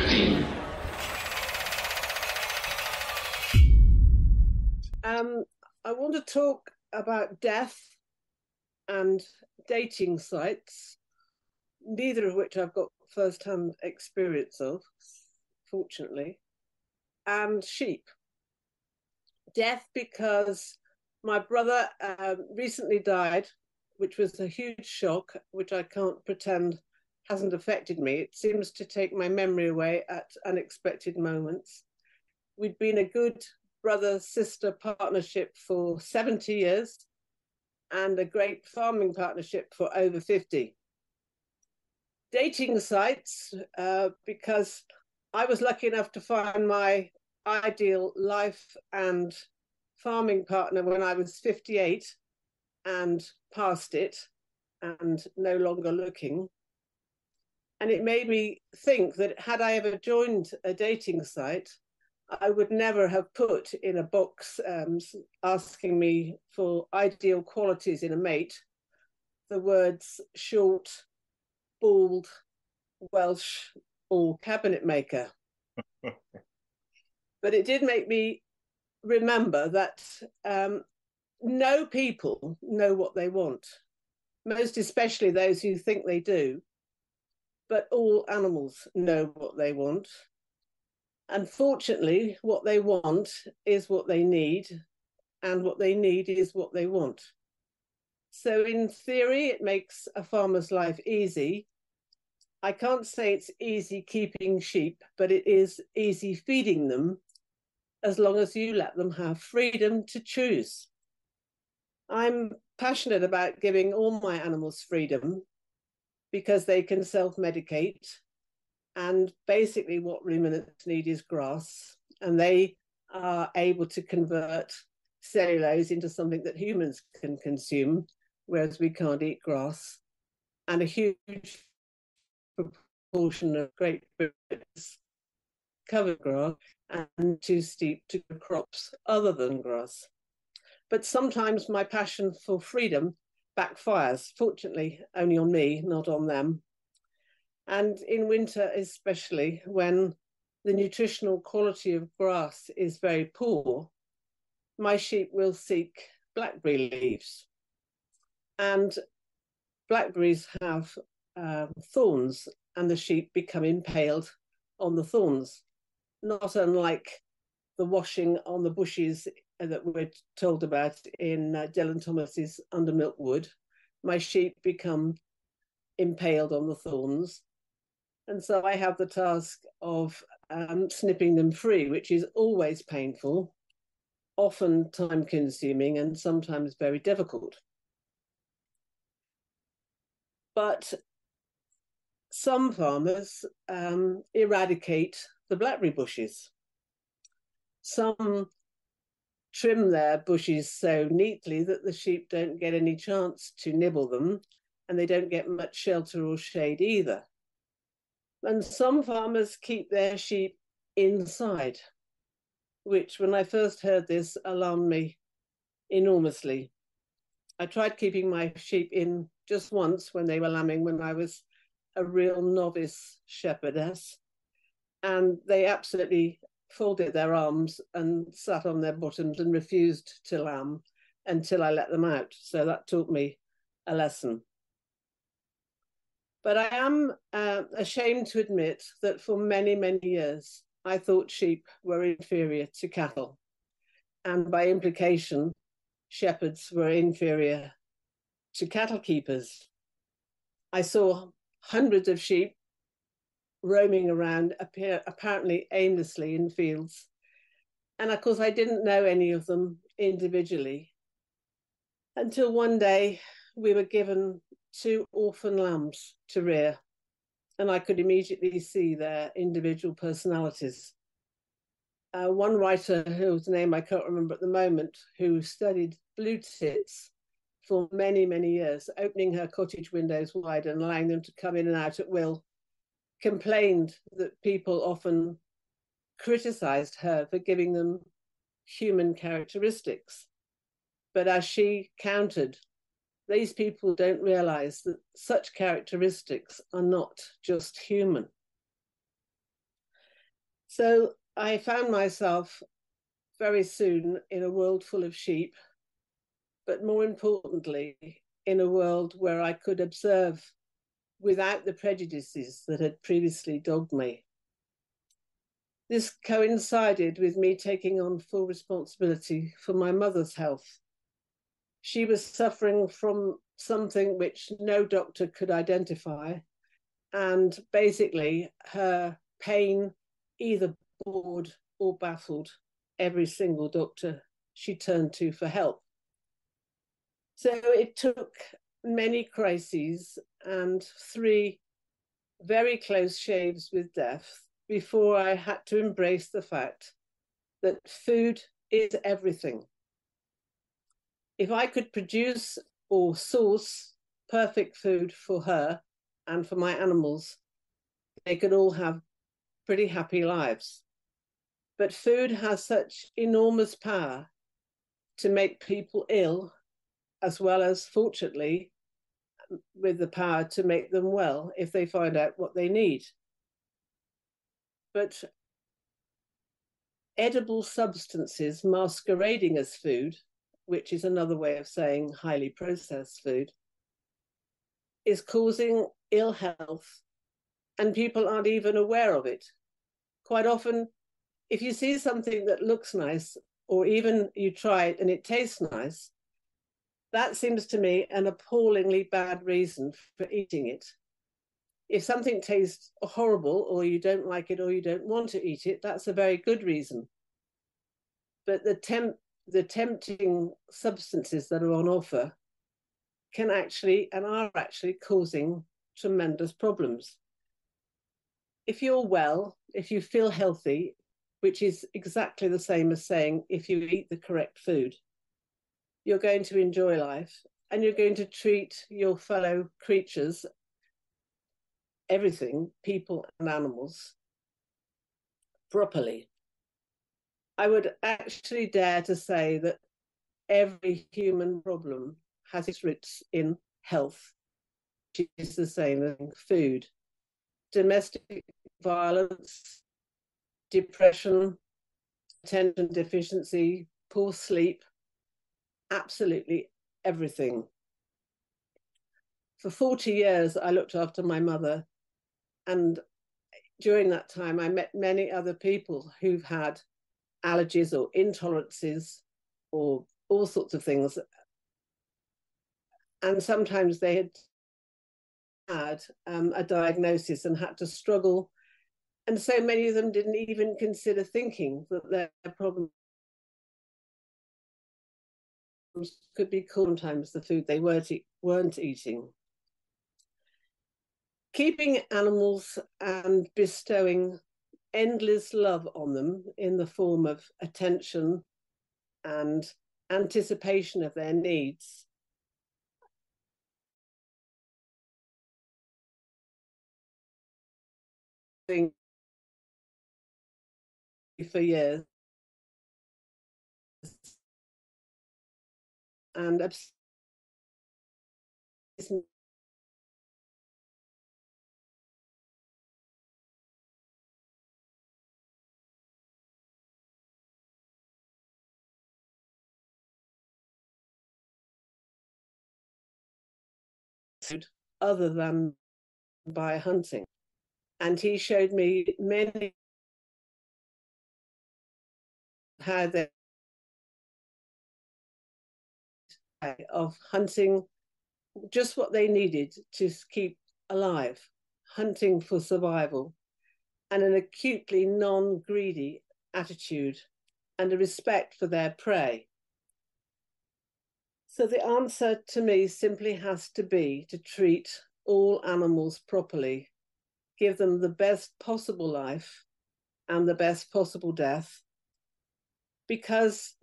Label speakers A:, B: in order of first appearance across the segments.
A: 15.
B: Um, I want to talk about death and dating sites, neither of which I've got first-hand experience of, fortunately, and sheep. Death because my brother um, recently died, which was a huge shock, which I can't pretend hasn't affected me. It seems to take my memory away at unexpected moments. We'd been a good brother sister partnership for 70 years and a great farming partnership for over 50. Dating sites, uh, because I was lucky enough to find my ideal life and farming partner when I was 58 and past it and no longer looking. And it made me think that had I ever joined a dating site, I would never have put in a box um, asking me for ideal qualities in a mate the words short, bald, Welsh, or cabinet maker. but it did make me remember that um, no people know what they want, most especially those who think they do. But all animals know what they want Unfortunately, what they want is what they need, and what they need is what they want. So, in theory, it makes a farmer's life easy. I can't say it's easy keeping sheep, but it is easy feeding them as long as you let them have freedom to choose. I'm passionate about giving all my animals freedom because they can self medicate and basically, what ruminants need is grass, and they are able to convert cellulose into something that humans can consume, whereas we can't eat grass. And a huge proportion of Great Britain's cover grass and too steep to crops other than grass. But sometimes my passion for freedom backfires, fortunately, only on me, not on them. And in winter, especially when the nutritional quality of grass is very poor, my sheep will seek blackberry leaves. And blackberries have um, thorns, and the sheep become impaled on the thorns, not unlike the washing on the bushes that we're told about in uh, Dylan Thomas's Under Milk Wood. My sheep become impaled on the thorns and so I have the task of um, snipping them free, which is always painful, often time consuming, and sometimes very difficult. But some farmers um, eradicate the blackberry bushes. Some trim their bushes so neatly that the sheep don't get any chance to nibble them and they don't get much shelter or shade either. And some farmers keep their sheep inside, which, when I first heard this, alarmed me enormously. I tried keeping my sheep in just once when they were lambing when I was a real novice shepherdess. And they absolutely folded their arms and sat on their bottoms and refused to lamb until I let them out. So that taught me a lesson. But I am uh, ashamed to admit that for many, many years, I thought sheep were inferior to cattle. And by implication, shepherds were inferior to cattle keepers. I saw hundreds of sheep roaming around, appear, apparently aimlessly in fields. And of course, I didn't know any of them individually until one day we were given two orphan lambs to rear, and I could immediately see their individual personalities. Uh, one writer, whose name I can't remember at the moment, who studied blue tits for many, many years, opening her cottage windows wide and allowing them to come in and out at will, complained that people often criticized her for giving them human characteristics. But as she countered these people don't realize that such characteristics are not just human. So I found myself very soon in a world full of sheep, but more importantly, in a world where I could observe without the prejudices that had previously dogged me. This coincided with me taking on full responsibility for my mother's health. She was suffering from something which no doctor could identify, and basically her pain either bored or baffled every single doctor she turned to for help. So it took many crises and three very close shaves with death before I had to embrace the fact that food is everything. If I could produce or source perfect food for her and for my animals, they could all have pretty happy lives. But food has such enormous power to make people ill, as well as, fortunately, with the power to make them well if they find mm. out what they need. But edible substances masquerading as food, which is another way of saying highly processed food, is causing ill health, and people aren't even aware of it. Quite often, if you see something that looks nice, or even you try it and it tastes nice, that seems to me an appallingly bad reason for eating it. If something tastes horrible, or you don't like it, or you don't want to eat it, that's a very good reason. But the temp the tempting substances that are on offer can actually and are actually causing tremendous problems. If you're well, if you feel healthy, which is exactly the same as saying if you eat the correct food, you're going to enjoy life and you're going to treat your fellow creatures, everything, people and animals, properly. I would actually dare to say that every human problem has its roots in health, which is the same as food. Domestic violence, depression, attention deficiency, poor sleep, absolutely everything. For 40 years, I looked after my mother. And during that time, I met many other people who've had allergies or intolerances or all sorts of things. And sometimes they had had um, a diagnosis and had to struggle and so many of them didn't even consider thinking that their problem could be sometimes the food they weren't, weren't eating. Keeping animals and bestowing endless love on them in the form of attention and anticipation of their needs for years. And other than by hunting. And he showed me many how they of hunting just what they needed to keep alive, hunting for survival, and an acutely non greedy attitude and a respect for their prey. So the answer to me simply has to be to treat all animals properly, give them the best possible life and the best possible death, because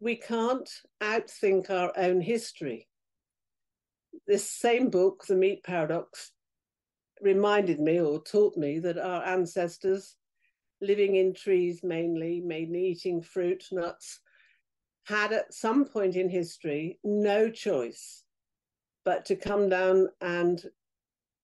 B: we can't outthink our own history. This same book, The Meat Paradox, reminded me or taught me that our ancestors, living in trees mainly, mainly eating fruit, nuts, had at some point in history no choice but to come down and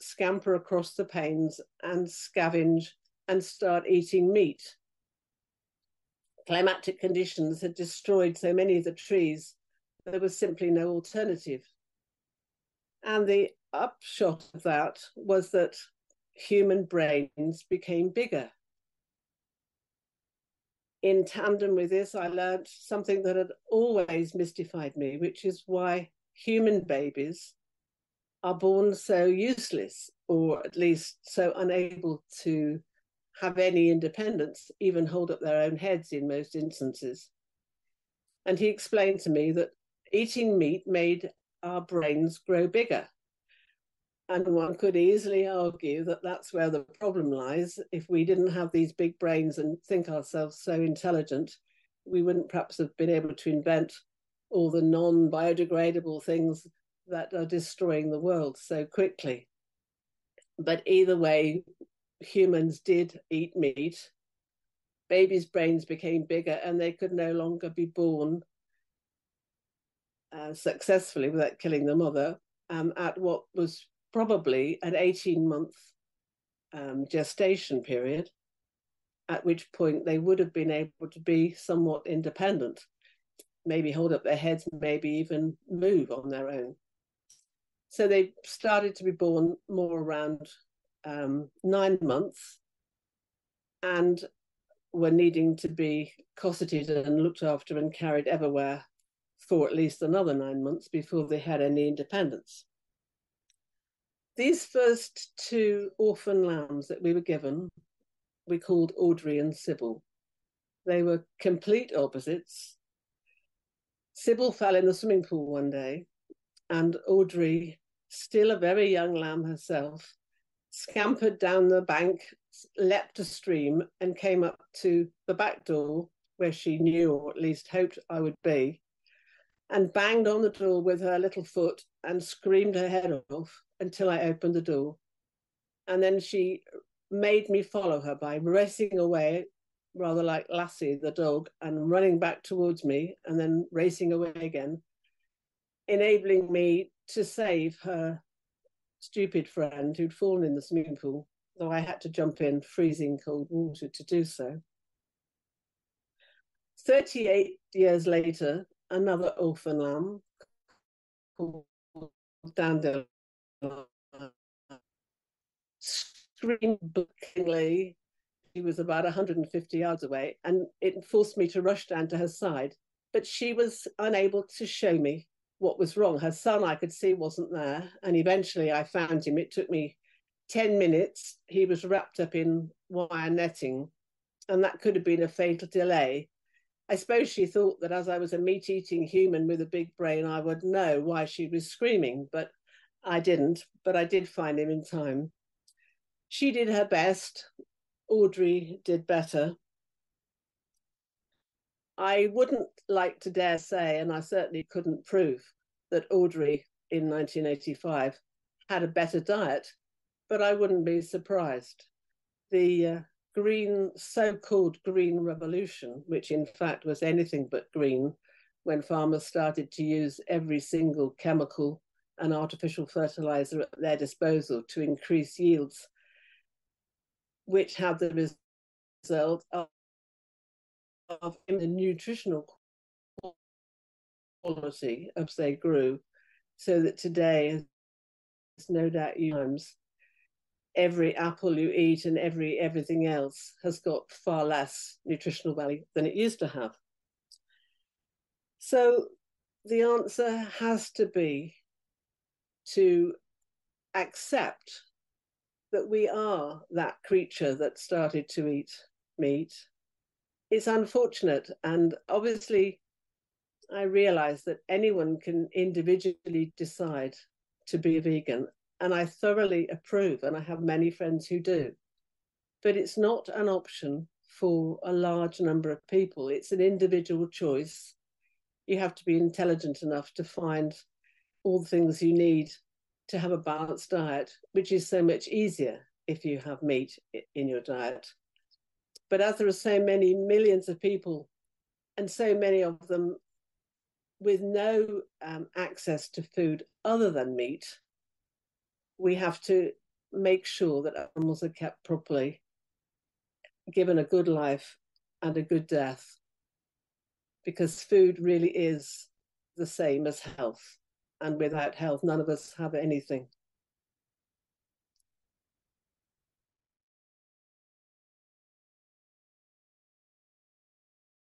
B: scamper across the plains and scavenge and start eating meat climatic conditions had destroyed so many of the trees, there was simply no alternative. And the upshot of that was that human brains became bigger. In tandem with this, I learned something that had always mystified me, which is why human babies are born so useless, or at least so unable to have any independence, even hold up their own heads in most instances. And he explained to me that eating meat made our brains grow bigger. And one could easily argue that that's where the problem lies. If we didn't have these big brains and think ourselves so intelligent, we wouldn't perhaps have been able to invent all the non biodegradable things that are destroying the world so quickly. But either way, humans did eat meat. Babies' brains became bigger and they could no longer be born uh, successfully without killing the mother um, at what was probably an 18 month um, gestation period, at which point they would have been able to be somewhat independent, maybe hold up their heads, maybe even move on their own. So they started to be born more around um, nine months and were needing to be cosseted and looked after and carried everywhere for at least another nine months before they had any independence. These first two orphan lambs that we were given, we called Audrey and Sybil. They were complete opposites. Sybil fell in the swimming pool one day, and Audrey, still a very young lamb herself, scampered down the bank, leapt a stream, and came up to the back door where she knew, or at least hoped I would be, and banged on the door with her little foot and screamed her head off until I opened the door. And then she made me follow her by racing away, rather like Lassie the dog, and running back towards me and then racing away again, enabling me to save her stupid friend who'd fallen in the swimming pool, though I had to jump in freezing cold water to do so. 38 years later, another orphan lamb called Dandelion screamed bookingly. She was about 150 yards away, and it forced me to rush down to her side. But she was unable to show me what was wrong. Her son, I could see, wasn't there. And eventually I found him. It took me 10 minutes. He was wrapped up in wire netting, and that could have been a fatal delay. I suppose she thought that as I was a meat eating human with a big brain, I would know why she was screaming, but I didn't. But I did find him in time. She did her best. Audrey did better. I wouldn't like to dare say, and I certainly couldn't prove, that Audrey in 1985 had a better diet, but I wouldn't be surprised. The uh, green, so called green revolution, which in fact was anything but green, when farmers started to use every single chemical and artificial fertilizer at their disposal to increase yields, which had the result of the nutritional quality as they grew, so that today, as no doubt you times, every apple you eat and every everything else has got far less nutritional value than it used to have. So the answer has to be to accept that we are that creature that started to eat meat it's unfortunate. And obviously, I realize that anyone can individually decide to be a vegan. And I thoroughly approve, and I have many friends who do. But it's not an option for a large number of people. It's an individual choice. You have to be intelligent enough to find all the things you need to have a balanced diet, which is so much easier if you have meat in your diet. But as there are so many millions of people, and so many of them with no um, access to food other than meat, we have to make sure that animals are kept properly, given a good life and a good death, because food really is the same as health. And without health, none of us have anything.